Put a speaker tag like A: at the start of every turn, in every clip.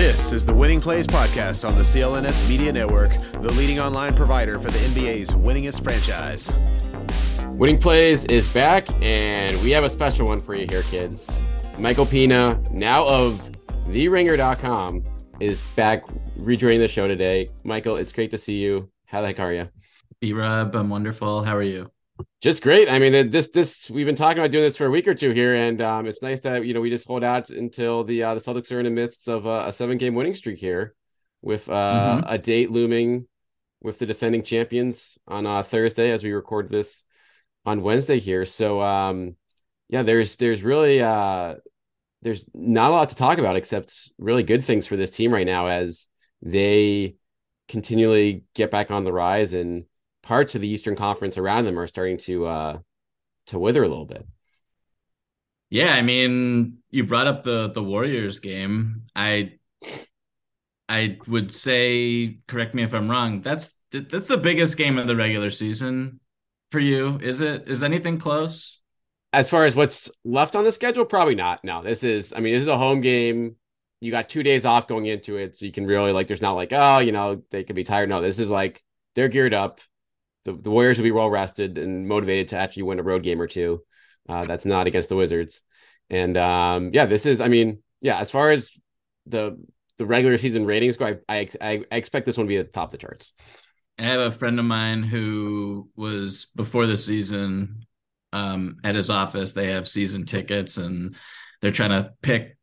A: This is the Winning Plays Podcast on the CLNS Media Network, the leading online provider for the NBA's winningest franchise.
B: Winning Plays is back, and we have a special one for you here, kids. Michael Pina, now of TheRinger.com, is back rejoining the show today. Michael, it's great to see you. How the heck are you?
C: B-Rob, I'm wonderful. How are you?
B: Just great. I mean, this this we've been talking about doing this for a week or two here, and um, it's nice that you know we just hold out until the uh, the Celtics are in the midst of uh, a seven game winning streak here, with uh, mm-hmm. a date looming with the defending champions on uh, Thursday as we record this on Wednesday here. So um, yeah, there's there's really uh, there's not a lot to talk about except really good things for this team right now as they continually get back on the rise and parts of the Eastern Conference around them are starting to uh to wither a little bit.
C: Yeah, I mean, you brought up the the Warriors game. I I would say, correct me if I'm wrong. That's that's the biggest game of the regular season for you. Is it? Is anything close?
B: As far as what's left on the schedule, probably not. No, this is. I mean, this is a home game. You got two days off going into it, so you can really like. There's not like, oh, you know, they could be tired. No, this is like they're geared up the, the Warriors will be well rested and motivated to actually win a road game or two. Uh, that's not against the Wizards. And um, yeah, this is. I mean, yeah, as far as the the regular season ratings go, I, I, I expect this one to be at the top of the charts.
C: I have a friend of mine who was before the season um, at his office. They have season tickets and they're trying to pick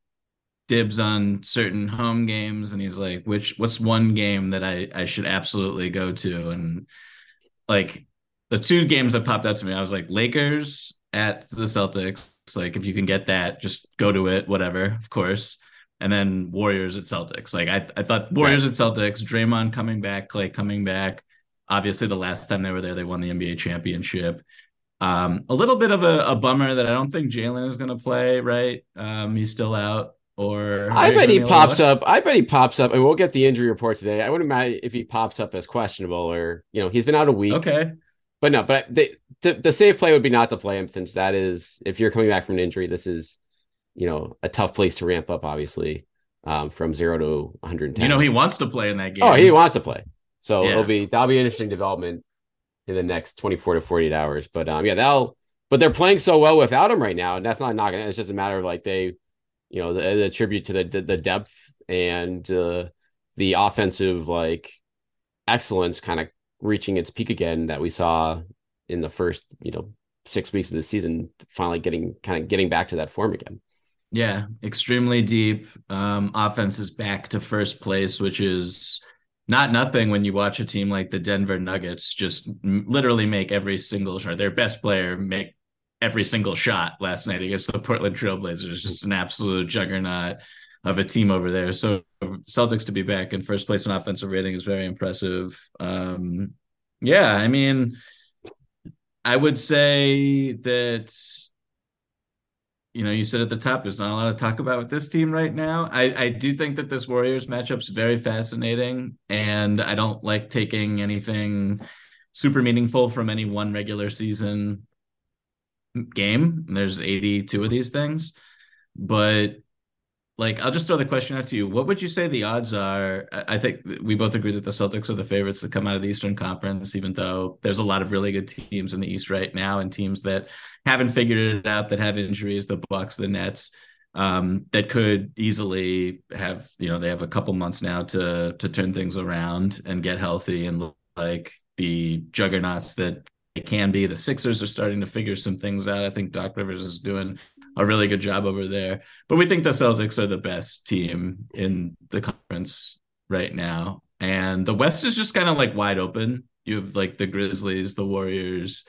C: dibs on certain home games. And he's like, "Which? What's one game that I I should absolutely go to?" And like the two games that popped out to me, I was like Lakers at the Celtics. Like if you can get that, just go to it, whatever, of course. And then Warriors at Celtics. Like I, I thought Warriors at Celtics, Draymond coming back, Clay coming back. Obviously, the last time they were there, they won the NBA championship. Um, a little bit of a, a bummer that I don't think Jalen is going to play. Right, um, he's still out. Or
B: I bet he pops up. I bet he pops up, and we'll get the injury report today. I wouldn't mind if he pops up as questionable, or you know, he's been out a week.
C: Okay,
B: but no, but they, the the safe play would be not to play him, since that is if you're coming back from an injury, this is you know a tough place to ramp up, obviously, um, from zero to 110.
C: You know, he wants to play in that game.
B: Oh, he wants to play, so yeah. it'll be that'll be an interesting development in the next 24 to 48 hours. But um, yeah, that'll. But they're playing so well without him right now, and that's not knocking. It. It's just a matter of like they you know, the, the tribute to the the depth and uh, the offensive like excellence kind of reaching its peak again that we saw in the first, you know, six weeks of the season, finally getting kind of getting back to that form again.
C: Yeah, extremely deep. Um, offense is back to first place, which is not nothing when you watch a team like the Denver Nuggets just literally make every single shot. Their best player make every single shot last night against the Portland Trailblazers. Just an absolute juggernaut of a team over there. So Celtics to be back in first place in offensive rating is very impressive. Um, yeah, I mean, I would say that you know, you said at the top, there's not a lot to talk about with this team right now. I, I do think that this Warriors matchup's very fascinating, and I don't like taking anything super meaningful from any one regular season game. And there's 82 of these things, but like I'll just throw the question out to you. What would you say the odds are? I think we both agree that the Celtics are the favorites to come out of the Eastern Conference, even though there's a lot of really good teams in the East right now and teams that haven't figured it out, that have injuries, the Bucks, the Nets, um, that could easily have, you know, they have a couple months now to to turn things around and get healthy and look like the juggernauts that can be. The Sixers are starting to figure some things out. I think Doc Rivers is doing a really good job over there. But we think the Celtics are the best team in the conference right now. And the West is just kind of like wide open. You have like the Grizzlies, the Warriors,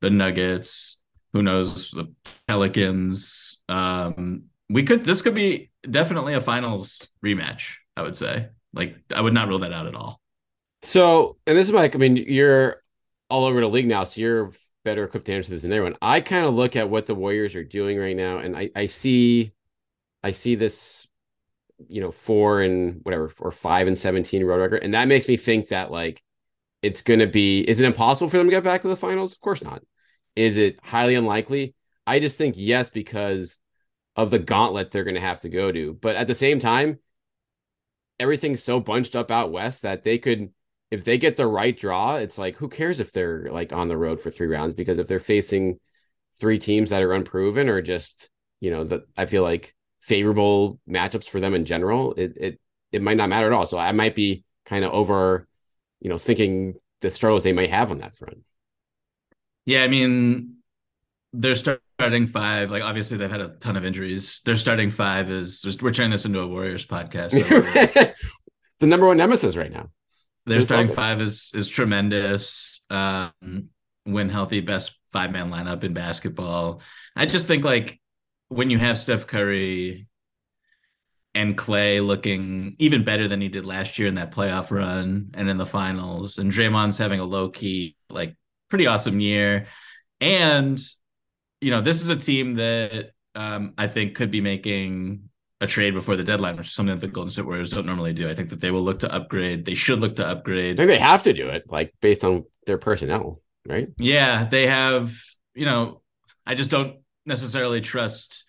C: the Nuggets, who knows, the Pelicans. Um, we could this could be definitely a finals rematch, I would say. Like I would not rule that out at all.
B: So, and this is Mike. I mean, you're all over the league now, so you're better equipped to answer this than everyone. I kind of look at what the Warriors are doing right now, and I, I see, I see this, you know, four and whatever, or five and seventeen road record, and that makes me think that like it's going to be. Is it impossible for them to get back to the finals? Of course not. Is it highly unlikely? I just think yes because of the gauntlet they're going to have to go to. But at the same time, everything's so bunched up out west that they could if they get the right draw, it's like who cares if they're like on the road for three rounds because if they're facing three teams that are unproven or just you know that I feel like favorable matchups for them in general, it it it might not matter at all. So I might be kind of over, you know, thinking the struggles they might have on that front.
C: Yeah, I mean, they're starting five. Like obviously they've had a ton of injuries. They're starting five is we're turning this into a Warriors podcast. So
B: it's the number one nemesis right now.
C: Their starting five is is tremendous. Um, when healthy, best five man lineup in basketball. I just think like when you have Steph Curry and Clay looking even better than he did last year in that playoff run and in the finals, and Draymond's having a low key, like pretty awesome year. And, you know, this is a team that um, I think could be making a trade before the deadline, which is something that the Golden State Warriors don't normally do. I think that they will look to upgrade. They should look to upgrade.
B: I think they have to do it, like based on their personnel, right?
C: Yeah, they have, you know, I just don't necessarily trust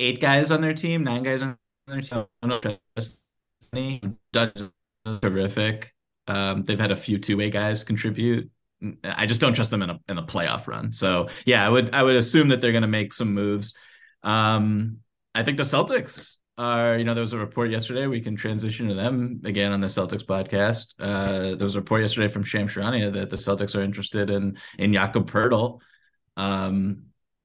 C: eight guys on their team, nine guys on their team. I don't trust any. terrific. Um, they've had a few two way guys contribute. I just don't trust them in a in a playoff run. So yeah, I would I would assume that they're going to make some moves. Um, I think the Celtics are, you know, there was a report yesterday. We can transition to them again on the Celtics podcast. Uh, there was a report yesterday from Shams Charania that the Celtics are interested in in Jakob Poeltl. Um,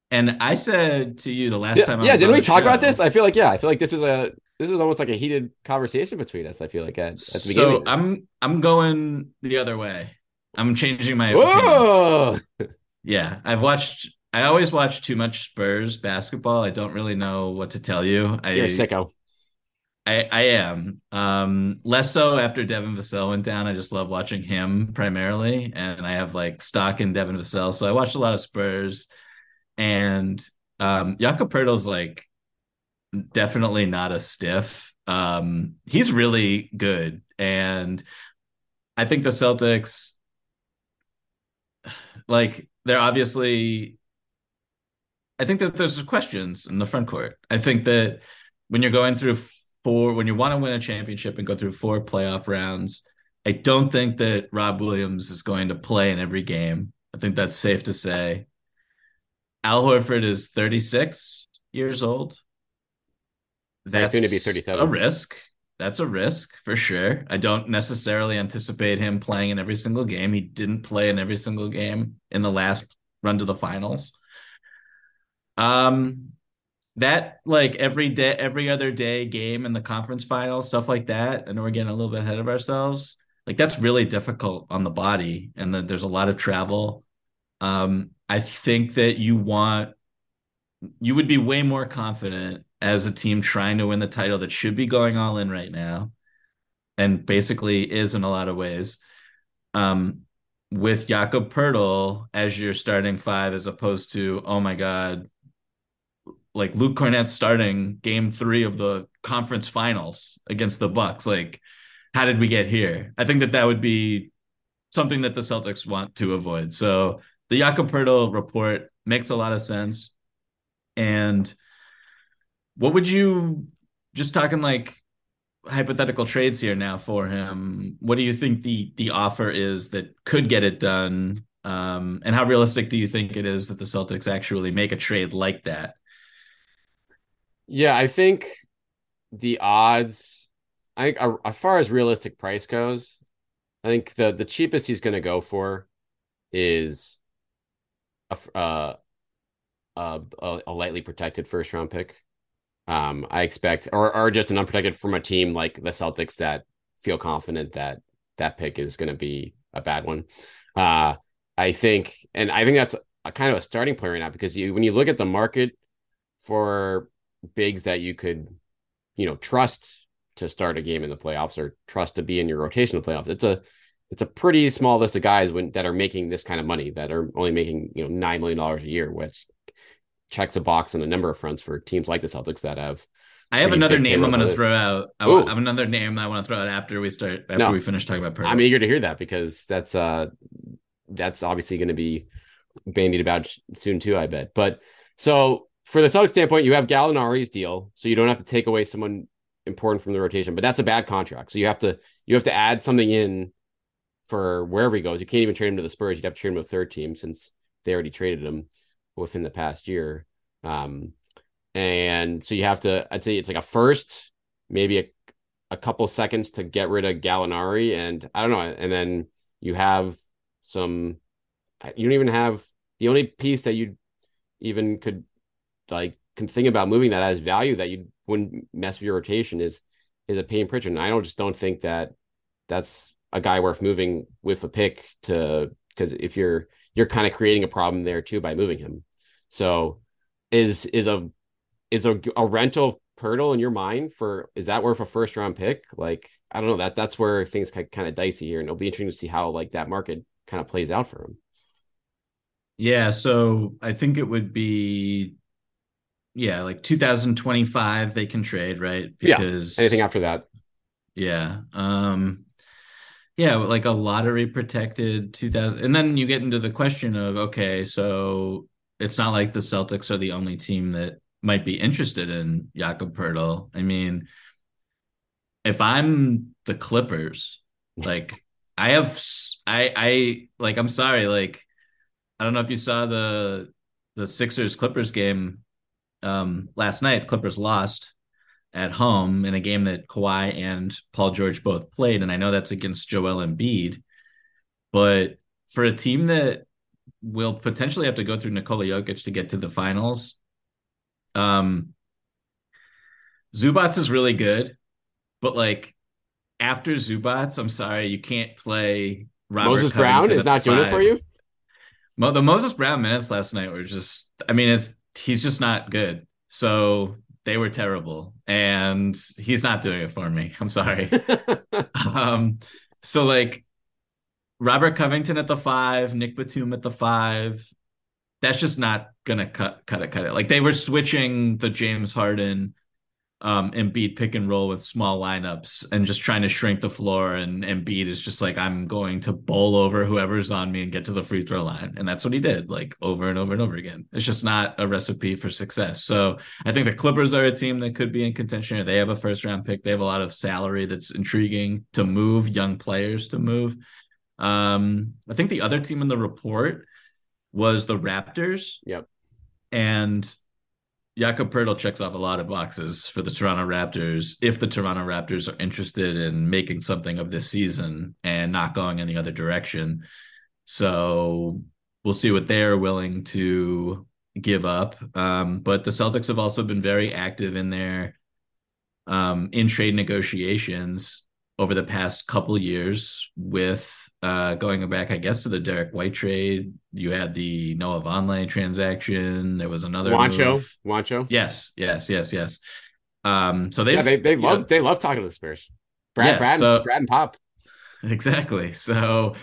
C: and I said to you the last
B: yeah,
C: time,
B: I yeah, didn't we talk show, about this? I feel like yeah, I feel like this is a this is almost like a heated conversation between us. I feel like at, at the
C: so
B: beginning.
C: So I'm I'm going the other way. I'm changing my Whoa! opinion. Yeah, I've watched. I always watch too much Spurs basketball. I don't really know what to tell you. I,
B: You're sicko.
C: I, I am um, less so after Devin Vassell went down. I just love watching him primarily, and I have like stock in Devin Vassell, so I watched a lot of Spurs. And um, Jakob Poeltl's like definitely not a stiff. Um, he's really good, and I think the Celtics like they're obviously I think that there's questions in the front court. I think that when you're going through four, when you want to win a championship and go through four playoff rounds, I don't think that Rob Williams is going to play in every game. I think that's safe to say. Al Horford is 36 years old.
B: That's going to be 37.
C: A risk that's a risk for sure. I don't necessarily anticipate him playing in every single game. He didn't play in every single game in the last run to the finals. Um that like every day every other day game in the conference finals, stuff like that. I know we're getting a little bit ahead of ourselves. Like that's really difficult on the body and then there's a lot of travel. Um I think that you want you would be way more confident as a team trying to win the title that should be going all in right now and basically is in a lot of ways um, with Jakob Poeltl as your starting five as opposed to oh my god like Luke Kornet starting game 3 of the conference finals against the Bucks like how did we get here I think that that would be something that the Celtics want to avoid so the Jakob report makes a lot of sense and what would you just talking like hypothetical trades here now for him? What do you think the the offer is that could get it done? Um, and how realistic do you think it is that the Celtics actually make a trade like that?
B: Yeah, I think the odds. I think as far as realistic price goes, I think the the cheapest he's going to go for is a, uh, a a lightly protected first round pick. Um, I expect, or or just an unprotected from a team like the Celtics that feel confident that that pick is going to be a bad one. Uh, I think, and I think that's a kind of a starting point right now because you when you look at the market for bigs that you could, you know, trust to start a game in the playoffs or trust to be in your rotation of playoffs, it's a it's a pretty small list of guys when that are making this kind of money that are only making you know nine million dollars a year, which checks a box on a number of fronts for teams like the Celtics that have.
C: I have another name I'm going to throw out. I, I have another name I want to throw out after we start after no, we finish talking about.
B: I'm eager to hear that because that's uh that's obviously going to be bandied about soon too. I bet. But so for the Celtics standpoint, you have Gallinari's deal, so you don't have to take away someone important from the rotation, but that's a bad contract. So you have to you have to add something in for wherever he goes. You can't even trade him to the Spurs. You'd have to trade him to a third team since they already traded him within the past year. Um, and so you have to, I'd say it's like a first, maybe a, a couple seconds to get rid of Gallinari. And I don't know. And then you have some, you don't even have the only piece that you even could like can think about moving that as value that you wouldn't mess with your rotation is is a Payton Pritchard. And I don't just don't think that that's a guy worth moving with a pick to because if you're you're kind of creating a problem there too by moving him. So is is a is a, a rental Poeltl in your mind for is that worth a first round pick? Like I don't know that that's where things kind of dicey here, and it'll be interesting to see how like that market kind of plays out for him.
C: Yeah, so I think it would be yeah, like 2025 they can trade, right?
B: Because yeah. anything after that.
C: Yeah. Um yeah, like a lottery protected 2000 and then you get into the question of okay, so it's not like the Celtics are the only team that might be interested in Jakob Poeltl. I mean, if I'm the Clippers, like I have I I like I'm sorry, like I don't know if you saw the the Sixers Clippers game um, last night, Clippers lost at home in a game that Kawhi and Paul George both played, and I know that's against Joel Embiid. But for a team that will potentially have to go through Nikola Jokic to get to the finals, um, Zubac is really good, but like after Zubac, I'm sorry, you can't play
B: Robert Moses Covington Brown is not doing it for you.
C: Mo- the Moses Brown minutes last night were just, I mean, it's he's just not good. So they were terrible, and he's not doing it for me. I'm sorry. um, so like Robert Covington at the five, Nick Batum at the five. That's just not gonna cut cut it cut it. Like they were switching the James Harden um, Embiid pick and roll with small lineups and just trying to shrink the floor. And Embiid is just like, I'm going to bowl over whoever's on me and get to the free throw line. And that's what he did, like over and over and over again. It's just not a recipe for success. So I think the Clippers are a team that could be in contention. They have a first round pick. They have a lot of salary that's intriguing to move young players to move. Um, I think the other team in the report was the Raptors.
B: Yep.
C: And Jakob Poeltl checks off a lot of boxes for the Toronto Raptors. If the Toronto Raptors are interested in making something of this season and not going in the other direction, so we'll see what they're willing to give up. Um, but the Celtics have also been very active in their um, in trade negotiations over the past couple years with uh, going back, I guess, to the Derrick White trade. You had the Noah Vonleh transaction. There was another
B: Juancho.
C: Move.
B: Juancho.
C: Yes, yes, yes, yes. Um, so they
B: yeah, they they love know, they love talking to the Spurs. Brad, Brad, so, Brad and Pop.
C: Exactly. So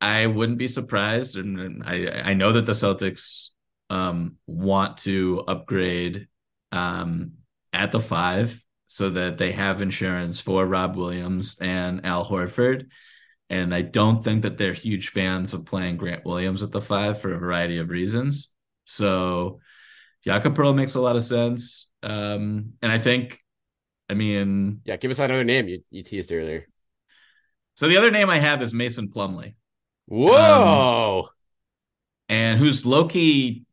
C: I wouldn't be surprised, and I I know that the Celtics um, want to upgrade um, at the five so that they have insurance for Rob Williams and Al Horford. And I don't think that they're huge fans of playing Grant Williams at the five for a variety of reasons. So Jakob Poeltl makes a lot of sense. Um, and I think, I mean,
B: yeah, give us another name you, you teased earlier.
C: So the other name I have is Mason Plumlee.
B: Whoa. Um,
C: and who's Loki?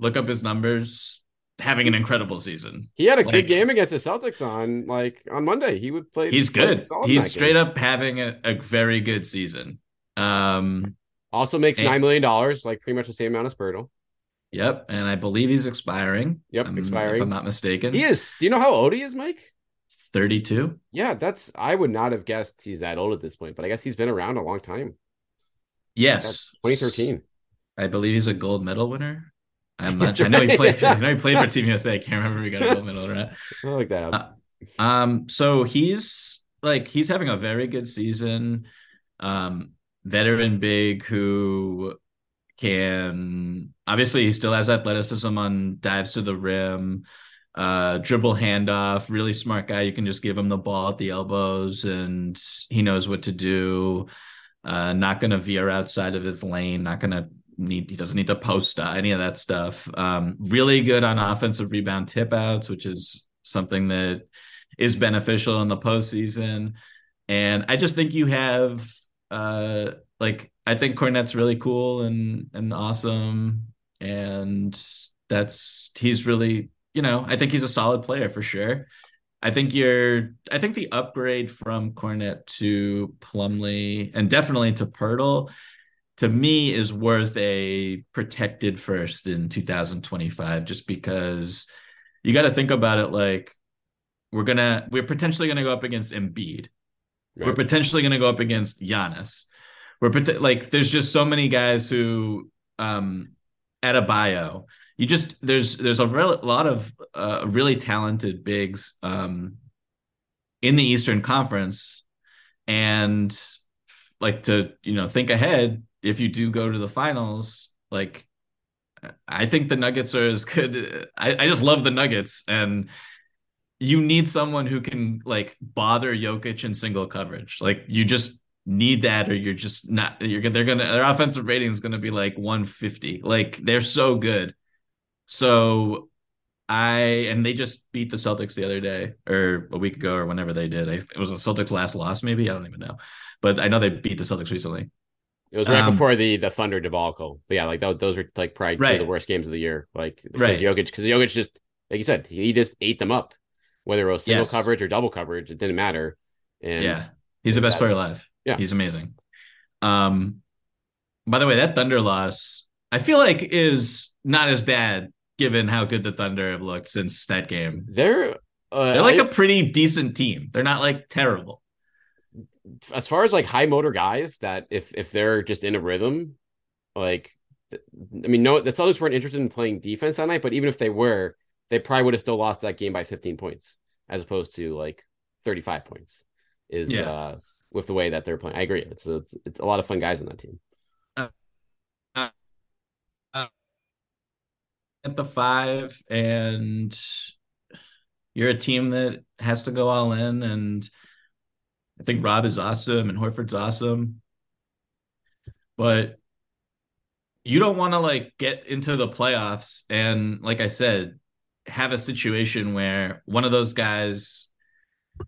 C: Look up his numbers having an incredible season.
B: He had a like, good game against the Celtics on like on Monday. He would play.
C: He's good. He's straight game. up having a, a, very good season. Um,
B: also makes and, nine million dollars, like pretty much the same amount as Poeltl.
C: Yep, and I believe he's expiring.
B: Yep, um, expiring.
C: If I'm not mistaken,
B: he is. Do you know how old he is, Mike?
C: Thirty-two.
B: Yeah, that's. I would not have guessed he's that old at this point, but I guess he's been around a long time.
C: Yes,
B: 2013.
C: I believe he's a gold medal winner. I'm not. I know he played. I know he played for Team USA. I can't remember. We got a gold medal, right?
B: I like that.
C: Uh, um. So he's like he's having a very good season. Um, veteran big who can obviously he still has athleticism on dives to the rim, uh, dribble handoff. Really smart guy. You can just give him the ball at the elbows, and he knows what to do. Uh, not going to veer outside of his lane. Not going to need he doesn't need to post uh, any of that stuff. Um, really good on offensive rebound tip outs, which is something that is beneficial in the postseason. And I just think you have uh like I think Kornet's really cool and and awesome. And that's he's really, you know, I think he's a solid player for sure. I think you're I think the upgrade from Kornet to Plumlee and definitely to Poeltl to me is worth a protected first in 2025 just because you got to think about it like we're gonna we're potentially gonna go up against Embiid. Right. We're potentially gonna go up against Giannis. We're like there's just so many guys who um bio, You just there's there's a real, lot of uh, really talented bigs um in the Eastern Conference and like to you know think ahead if you do go to the finals like I think the Nuggets are as good. I, I just love the Nuggets, and you need someone who can like bother Jokic in single coverage. Like you just need that, or you're just not. You're they're gonna their offensive rating is gonna be like 150. Like they're so good. So I and they just beat the Celtics the other day or a week ago or whenever they did. It was the Celtics' last loss, maybe I don't even know, but I know they beat the Celtics recently.
B: It was right um, before the the Thunder debacle. But yeah, like those, those were like probably right. the worst games of the year. Like
C: right.
B: Jokic, because Jokic just like you said, he just ate them up. Whether it was single yes. coverage or double coverage, it didn't matter. And
C: yeah, he's the best that, player alive.
B: Yeah,
C: he's amazing. Um, by the way, that Thunder loss, I feel like is not as bad given how good the Thunder have looked since that game.
B: They're
C: uh, they're like I, a pretty decent team. They're not like terrible
B: as far as like high motor guys that if if they're just in a rhythm, like I mean, no, the Celtics weren't interested in playing defense that night, but even if they were, they probably would have still lost that game by 15 points as opposed to like 35 points. Is yeah. uh with the way that they're playing. I agree. It's a, it's a lot of fun guys on that team. Uh,
C: uh, at the five, and you're a team that has to go all in and I think Rob is awesome and Horford's awesome. But you don't want to like get into the playoffs and like I said, have a situation where one of those guys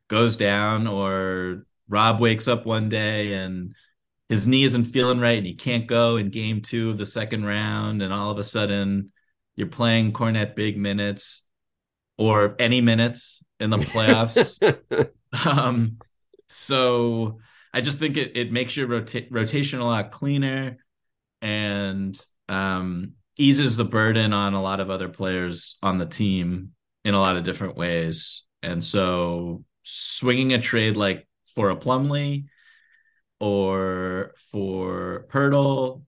C: goes down or Rob wakes up one day and his knee isn't feeling right and he can't go in game two of the second round and all of a sudden you're playing Kornet big minutes or any minutes in the playoffs. um, so I just think it it makes your rota- rotation a lot cleaner and um, eases the burden on a lot of other players on the team in a lot of different ways. And so swinging a trade like for a Plumlee or for Poeltl,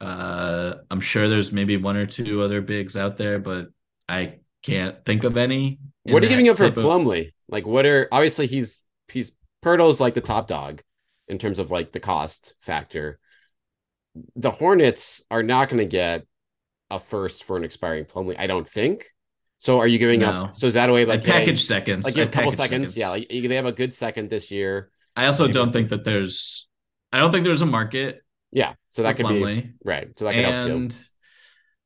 C: uh, I'm sure there's maybe one or two other bigs out there, but I can't think of any.
B: What are you giving up for Plumlee? Of... Like, what are obviously he's he's Poeltl's like the top dog in terms of like the cost factor. The Hornets are not going to get a first for an expiring Plumlee, I don't think. So are you giving no. up? So is that a way like
C: I'd package seconds?
B: Like a couple seconds, seconds, yeah. Like they have a good second this year.
C: I also don't think that there's. I don't think there's a market.
B: Yeah, so that could Plumlee. be right. So that could and, help too.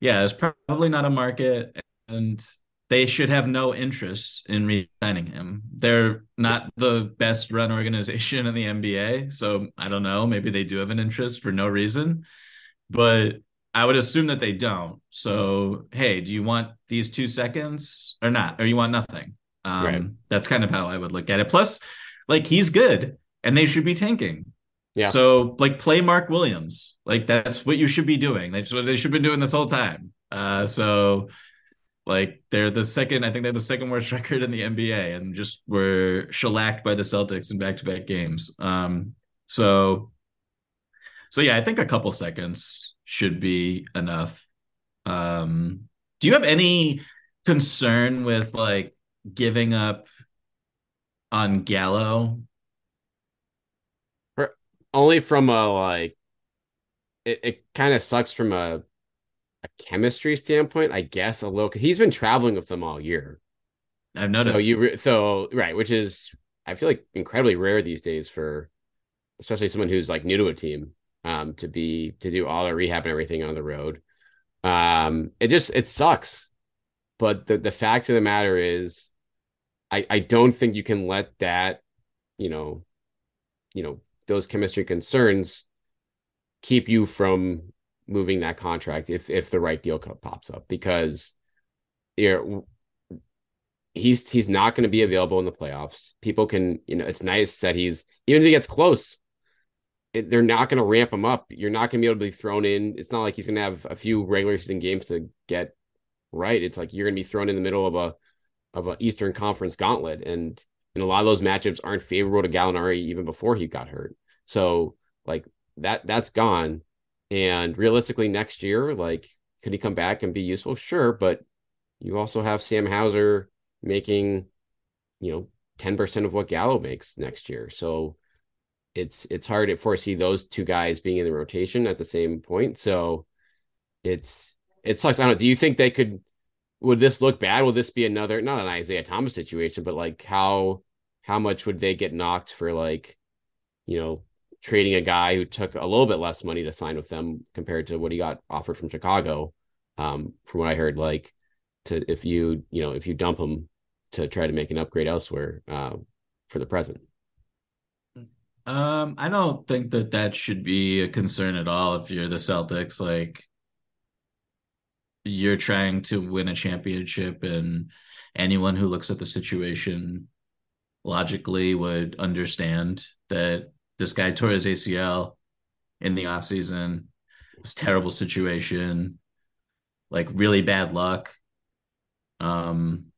C: Yeah, there's probably not a market, and they should have no interest in re-signing him. They're not the best run organization in the NBA, so I don't know. Maybe they do have an interest for no reason, but I would assume that they don't. So, hey, do you want these two seconds or not, or you want nothing? Um, right. That's kind of how I would look at it. Plus, like he's good, and they should be tanking. Yeah. So, like, play Mark Williams. Like that's what you should be doing. That's what they should have been doing this whole time. Uh, so like they're the second, I think they're the second worst record in the NBA, and just were shellacked by the Celtics in back-to-back games. Um, so, so yeah, I think a couple seconds should be enough. Um, do you have any concern with like giving up on Gallo?
B: Only from a like, it, it kind of sucks from a a chemistry standpoint, I guess a little. He's been traveling with them all year.
C: I've noticed.
B: So you so right, which is I feel like incredibly rare these days for, especially someone who's like new to a team, um, to be to do all the rehab and everything on the road. Um, it just it sucks, but the the fact of the matter is, I I don't think you can let that, you know, you know, those chemistry concerns keep you from moving that contract if if the right deal pops up because you know, he's he's not going to be available in the playoffs. People can, you know, it's nice that he's even if he gets close, it, they're not going to ramp him up. You're not going to be able to be thrown in. It's not like he's going to have a few regular season games to get right. It's like you're going to be thrown in the middle of a of an Eastern Conference gauntlet, and and a lot of those matchups aren't favorable to Gallinari even before he got hurt. So like that that's gone. And realistically, next year, like, could he come back and be useful? Sure, but you also have Sam Hauser making, you know, 10% of what Gallo makes next year. So it's it's hard to foresee those two guys being in the rotation at the same point. So it's it sucks. I don't know. Do you think they could would this look bad? Will this be another not an Isaiah Thomas situation, but like how how much would they get knocked for like, you know, trading a guy who took a little bit less money to sign with them compared to what he got offered from Chicago? Um, from what I heard, like to if you you know if you dump him to try to make an upgrade elsewhere uh, for the present.
C: Um, I don't think that that should be a concern at all. If you're the Celtics, like you're trying to win a championship, and anyone who looks at the situation logically would understand that this guy tore his ACL in the off season. It's terrible situation, like really bad luck. Um,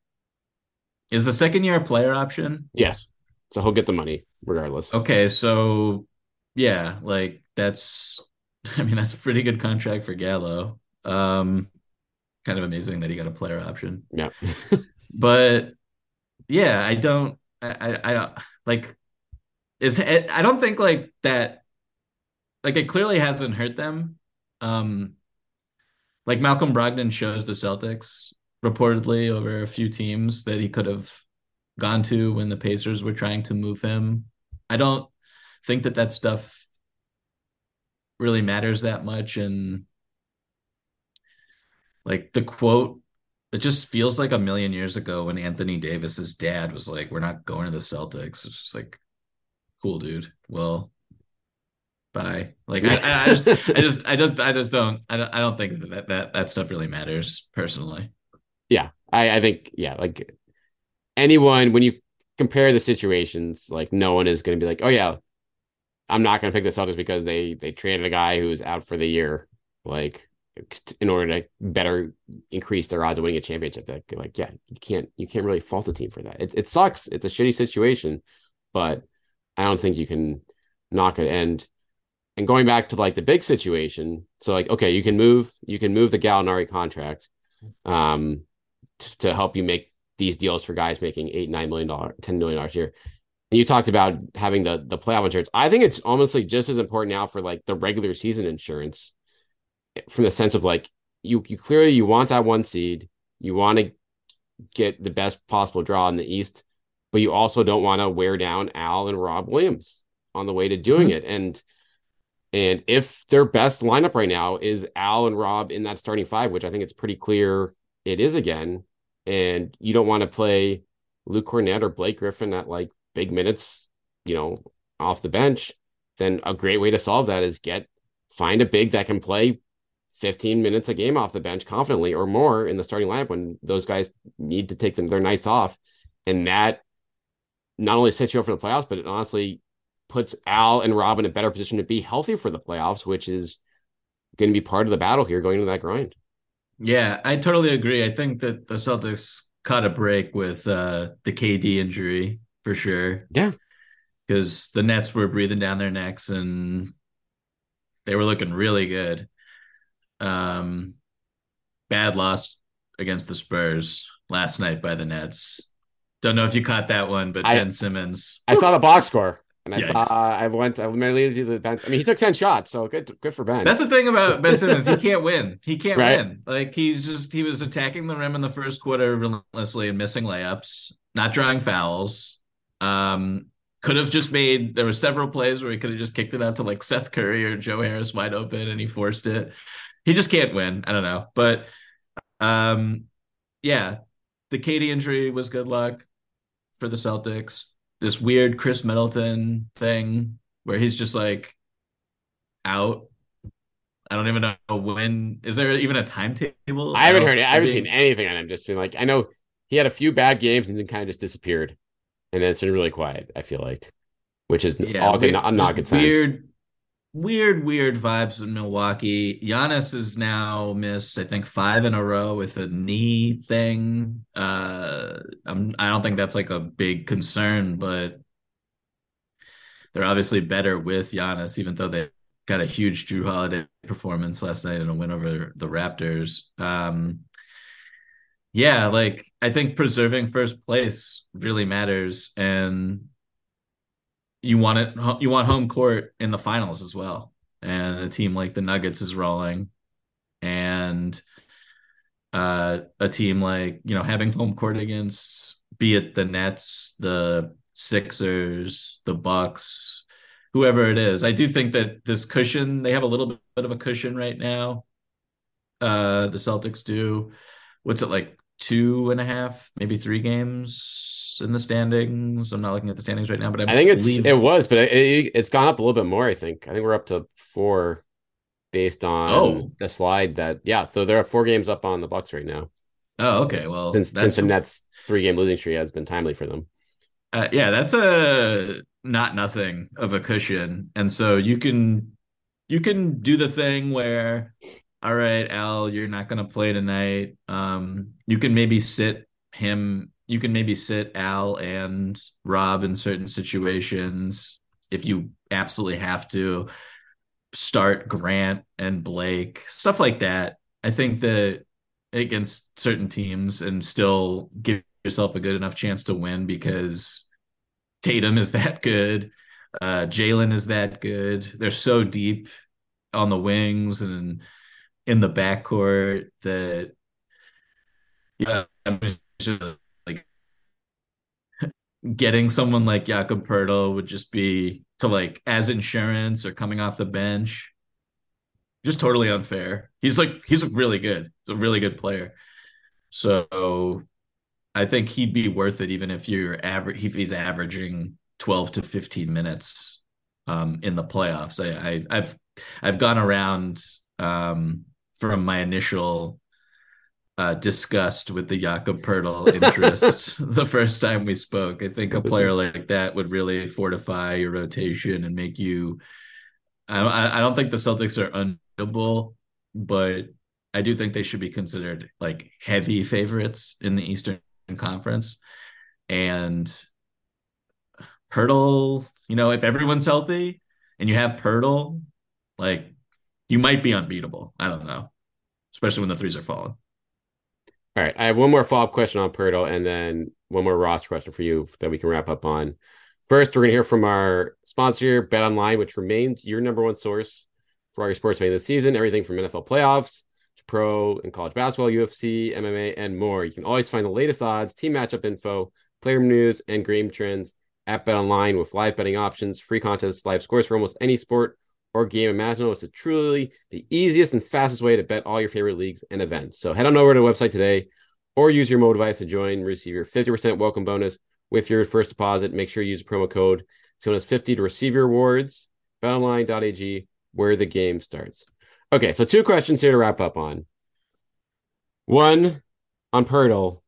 C: is the second year a player option?
B: Yes. So he'll get the money regardless.
C: Okay, so yeah, like that's I mean that's a pretty good contract for Gallo. Um kind of amazing that he got a player option.
B: Yeah.
C: but yeah, I don't I I, I like is I don't think like that like it clearly hasn't hurt them. Um like Malcolm Brogdon shows the Celtics reportedly over a few teams that he could have gone to when the Pacers were trying to move him. I don't think that that stuff really matters that much and like the quote it just feels like a million years ago when Anthony Davis's dad was like we're not going to the Celtics it's just like cool dude well bye like I, I, just I just I just I just don't I don't, I don't think that, that that stuff really matters personally
B: yeah, I, I think yeah, like anyone when you compare the situations, like no one is going to be like, oh yeah, I'm not going to pick the Celtics because they they traded a guy who's out for the year, like in order to better increase their odds of winning a championship. Like, like yeah, you can't you can't really fault the team for that. It it sucks. It's a shitty situation, but I don't think you can knock it. And and going back to like the big situation, so like okay, you can move you can move the Gallinari contract. Um, to help you make these deals for guys making eight, nine million dollars, ten million dollars a year. And you talked about having the the playoff insurance. I think it's almost like just as important now for like the regular season insurance, from the sense of like you you clearly you want that one seed, you want to get the best possible draw in the East, but you also don't want to wear down Al and Rob Williams on the way to doing mm-hmm. it. And and if their best lineup right now is Al and Rob in that starting five, which I think it's pretty clear it is again, and you don't want to play Luke Kornet or Blake Griffin at like big minutes, you know, off the bench, then a great way to solve that is get find a big that can play 15 minutes a game off the bench confidently or more in the starting lineup when those guys need to take them their nights off. And that not only sets you up for the playoffs, but it honestly puts Al and Rob in a better position to be healthy for the playoffs, which is going to be part of the battle here going into that grind.
C: Yeah, I totally agree. I think that the Celtics caught a break with uh, the KD injury for sure.
B: Yeah.
C: Because the Nets were breathing down their necks and they were looking really good. Um, bad loss against the Spurs last night by the Nets. Don't know if you caught that one, but I, Ben Simmons.
B: I saw the box score. And I Yikes. saw I went I immediately to the bench. I mean, he took 10 shots, so good good for Ben.
C: That's the thing about Ben Simmons. he can't win. He can't right? win. Like he's just he was attacking the rim in the first quarter relentlessly and missing layups, not drawing fouls. Um could have just made there were several plays where he could have just kicked it out to like Seth Curry or Joe Harris wide open and he forced it. He just can't win. I don't know. But um yeah, the KD injury was good luck. For the Celtics. This weird Khris Middleton thing where he's just like out. I don't even know when. Is there even a timetable?
B: I haven't oh, heard it. I haven't being... seen anything on him. Just been like, I know he had a few bad games and then kind of just disappeared, and then it's been really quiet. I feel like, which is yeah, all good, not, not good
C: weird, weird, weird vibes in Milwaukee. Giannis is now missed, I think, five in a row with a knee thing. Uh, I'm, I don't think that's like a big concern, but they're obviously better with Giannis, even though they got a huge Jrue Holiday performance last night in a win over the Raptors. Um, yeah, like I think preserving first place really matters, and you want it you want home court in the finals as well. And a team like the nuggets is rolling. And uh, a team like you know having home court against be it the nets the sixers the bucks whoever it is i do think that this cushion they have a little bit of a cushion right now. Uh the celtics do. What's it like two and a half, maybe three games in the standings. I'm not looking at the standings right now, but I,
B: I think it's it was, but it, has gone up a little bit more. I think. I think we're up to four, based on oh. the slide. That yeah, so there are four games up on the Bucks right now.
C: Oh, okay. Well,
B: since since the Nets three game losing streak has been timely for them.
C: Uh, yeah, that's a not nothing of a cushion, and so you can you can do the thing where all right, Al, you're not going to play tonight. Um, you can maybe sit him. You can maybe sit Al and Rob in certain situations if you absolutely have to. Start Grant and Blake, stuff like that. I think that against certain teams and still give yourself a good enough chance to win because Tatum is that good. Uh, Jaylen is that good. They're so deep on the wings and in the backcourt that yeah, I'm just like getting someone like Jakob Poeltl would just be to like as insurance or coming off the bench. Just totally unfair. He's like he's really good. He's a really good player. So I think he'd be worth it even if you're average if he's averaging 12 to 15 minutes um, in the playoffs. I, I have I've gone around um, from my initial uh, disgust with the Jakob Poeltl interest the first time we spoke. I think a player like that would really fortify your rotation and make you. I, I don't think the Celtics are unbeatable, but I do think they should be considered like heavy favorites in the Eastern Conference. And Poeltl, you know, if everyone's healthy and you have Poeltl, like you might be unbeatable. I don't know especially when the threes are falling.
B: All right. I have one more follow up question on Poeltl and then one more Ross question for you that we can wrap up on. First, we're going to hear from our sponsor, Bet Online, which remains your number one source for all your sports betting this season. Everything from NFL playoffs to pro and college basketball, UFC, MMA, and more. You can always find the latest odds, team matchup info, player news, and game trends at Bet Online with live betting options, free contests, live scores for almost any sport or game imaginable. It's truly the easiest and fastest way to bet all your favorite leagues and events. So head on over to the website today or use your mobile device to join and receive your 50% welcome bonus with your first deposit. Make sure you use the promo code SONAS50 to receive your rewards. BetOnline.ag, where the game starts. Okay, so two questions here to wrap up on. One on Poeltl.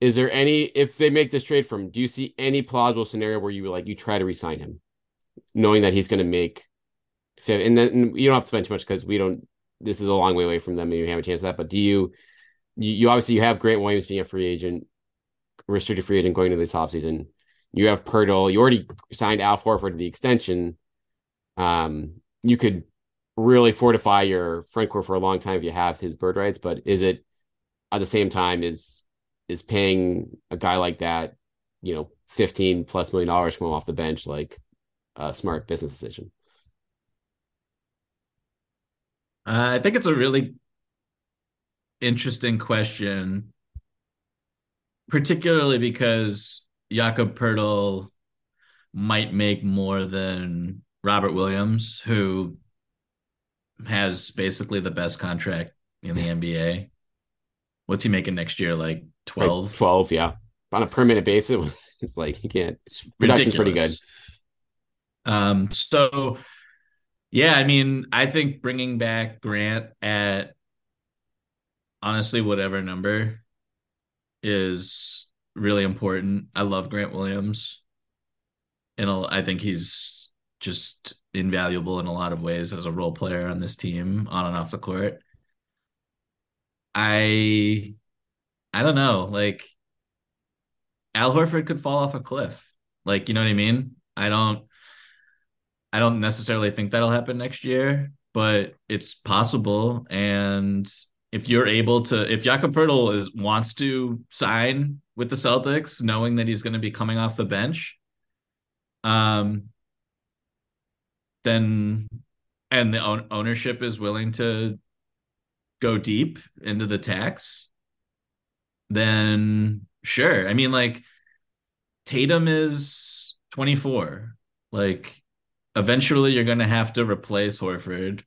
B: Is there any if they make this trade from do you see any plausible scenario where you like you try to resign him, knowing that he's going to make and then you don't have to spend too much because we don't. This is a long way away from them, and you have a chance of that. But do you, you, you obviously you have Grant Williams being a free agent, restricted free agent going into this offseason. You have Poeltl. You already signed Al Horford to the extension. Um, you could really fortify your front court for a long time if you have his bird rights. But is it at the same time is is paying a guy like that, you know, fifteen plus million dollars from off the bench like a smart business decision?
C: Uh, I think it's a really interesting question, particularly because Jakob Poeltl might make more than Robert Williams, who has basically the best contract in the NBA. What's he making next year? Like 12?
B: Like 12, yeah. On a permanent basis. It's like you can't. It's production's pretty good.
C: Um. So, yeah, I mean, I think bringing back Grant at honestly whatever number is really important. I love Grant Williams, and I think he's just invaluable in a lot of ways as a role player on this team, on and off the court. I I don't know, like Al Horford could fall off a cliff. Like, you know what I mean? I don't I don't necessarily think that'll happen next year, but it's possible. And if you're able to, if Jakob Poeltl is wants to sign with the Celtics, knowing that he's going to be coming off the bench, um, then and the ownership is willing to go deep into the tax, then sure. I mean, like Tatum is 24. Like eventually you're gonna have to replace Horford.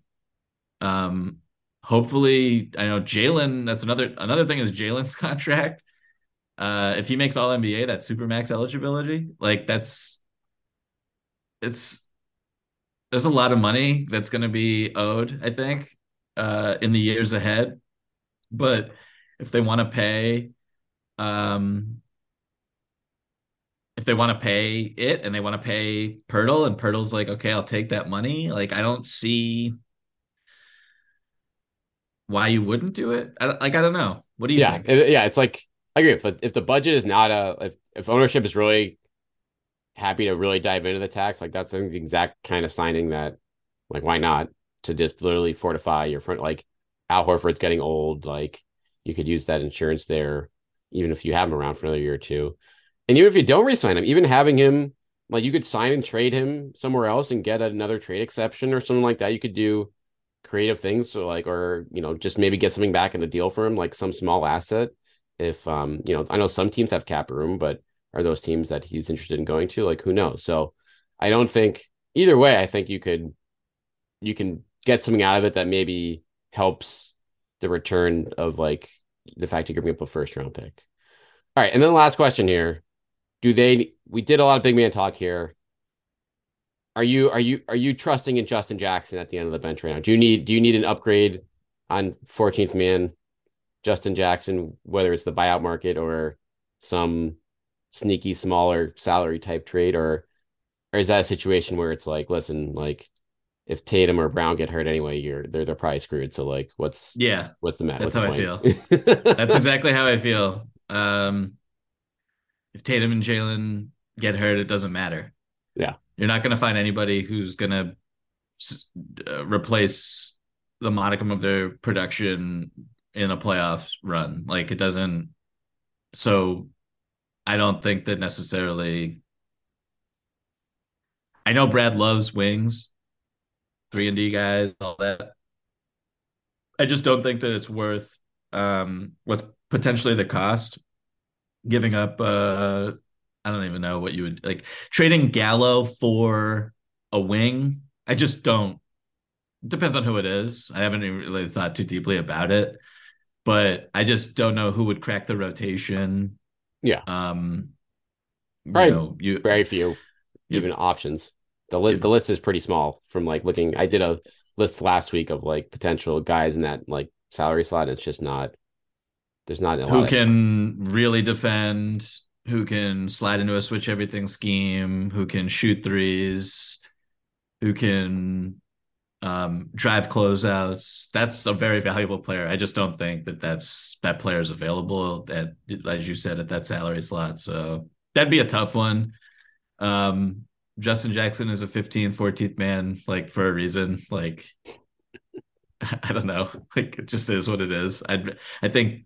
C: Um hopefully I know Jalen, that's another another thing is Jalen's contract. Uh if he makes all NBA, that supermax eligibility, like that's it's there's a lot of money that's going to be owed, I think, uh, in the years ahead. But if they want to pay, um, if they want to pay it and they want to pay Poeltl, and Poeltl's like, okay, I'll take that money. Like, I don't see why you wouldn't do it. I, like, I don't know. What do you
B: yeah,
C: think?
B: It, yeah, it's like I agree. If if the budget is not a if if ownership is really happy to really dive into the tax. Like that's the exact kind of signing that, like, why not to just literally fortify your front? Like Al Horford's getting old. Like you could use that insurance there, even if you have him around for another year or two. And even if you don't resign him, even having him, like you could sign and trade him somewhere else and get another trade exception or something like that. You could do creative things, so like, or you know, just maybe get something back in a deal for him, like some small asset. If um, you know, I know some teams have cap room, but are those teams that he's interested in going to? Like who knows? So I don't think either way, I think you could you can get something out of it that maybe helps the return of like the fact you're giving up a first round pick. All right, and then the last question here. Do they we did a lot of big man talk here. Are you are you are you trusting in Justin Jackson at the end of the bench right now? Do you need do you need an upgrade on 14th man Justin Jackson, whether it's the buyout market or some sneaky smaller salary type trade? Or or is that a situation where it's like listen like if Tatum or Brown get hurt anyway you're they're they're probably screwed. So like what's
C: yeah.
B: what's the matter?
C: That's how I feel. That's exactly how I feel. Um if Tatum and Jalen get hurt it doesn't matter
B: yeah
C: you're not going to find anybody who's going to uh, replace the modicum of their production in a playoffs run like it doesn't so I don't think that necessarily. I know Brad loves wings, three and D guys, all that. I just don't think that it's worth um, what's potentially the cost. Giving up, uh, I don't even know what you would like trading Gallo for a wing. I just don't. Depends on who it is. I haven't even really thought too deeply about it, but I just don't know who would crack the rotation.
B: Yeah.
C: Um,
B: right. Know, you very few you, even options. The list the list is pretty small from like looking. I did a list last week of like potential guys in that like salary slot. It's just not. There's not
C: who can of... really defend. Who can slide into a switch everything scheme? Who can shoot threes? Who can um, drive closeouts. That's a very valuable player. I just don't think that that's that player is available at, as you said, at that salary slot. So that'd be a tough one. Um, Justin Jackson is a 15th, 14th man, like for a reason. Like, I don't know. Like, it just is what it is. I I think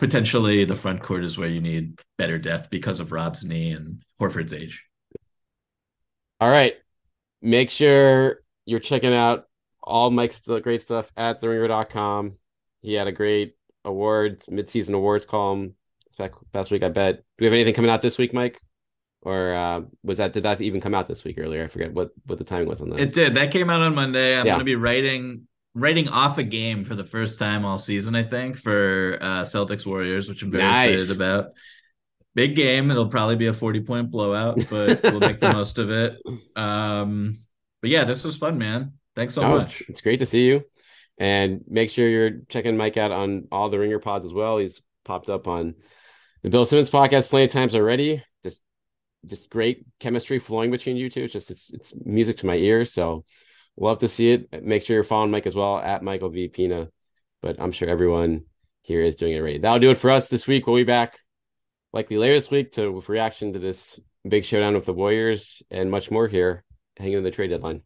C: potentially the front court is where you need better depth because of Rob's knee and Horford's age.
B: All right. Make sure you're checking out all Mike's great stuff at theringer.com. He had a great award, midseason awards column past week, I bet. Do we have anything coming out this week, Mike? Or uh, was that did that even come out this week earlier? I forget what what the timing was on that.
C: It did. That came out on Monday. I'm yeah. going to be writing writing off a game for the first time all season. I think for uh, Celtics Warriors, which I'm very nice. excited about. big game. It'll probably be a 40 point blowout, but we'll make the most of it. Um, but yeah, this was fun, man. Thanks so oh, much.
B: It's great to see you. And make sure you're checking Mike out on all the ringer pods as well. He's popped up on the Bill Simmons podcast plenty of times already. Just just great chemistry flowing between you two. It's just it's it's music to my ears. So love to see it. Make sure you're following Mike as well at Michael V Pina. But I'm sure everyone here is doing it already. That'll do it for us this week. We'll be back likely later this week to with reaction to this big showdown with the Warriors and much more here hanging in the trade deadline.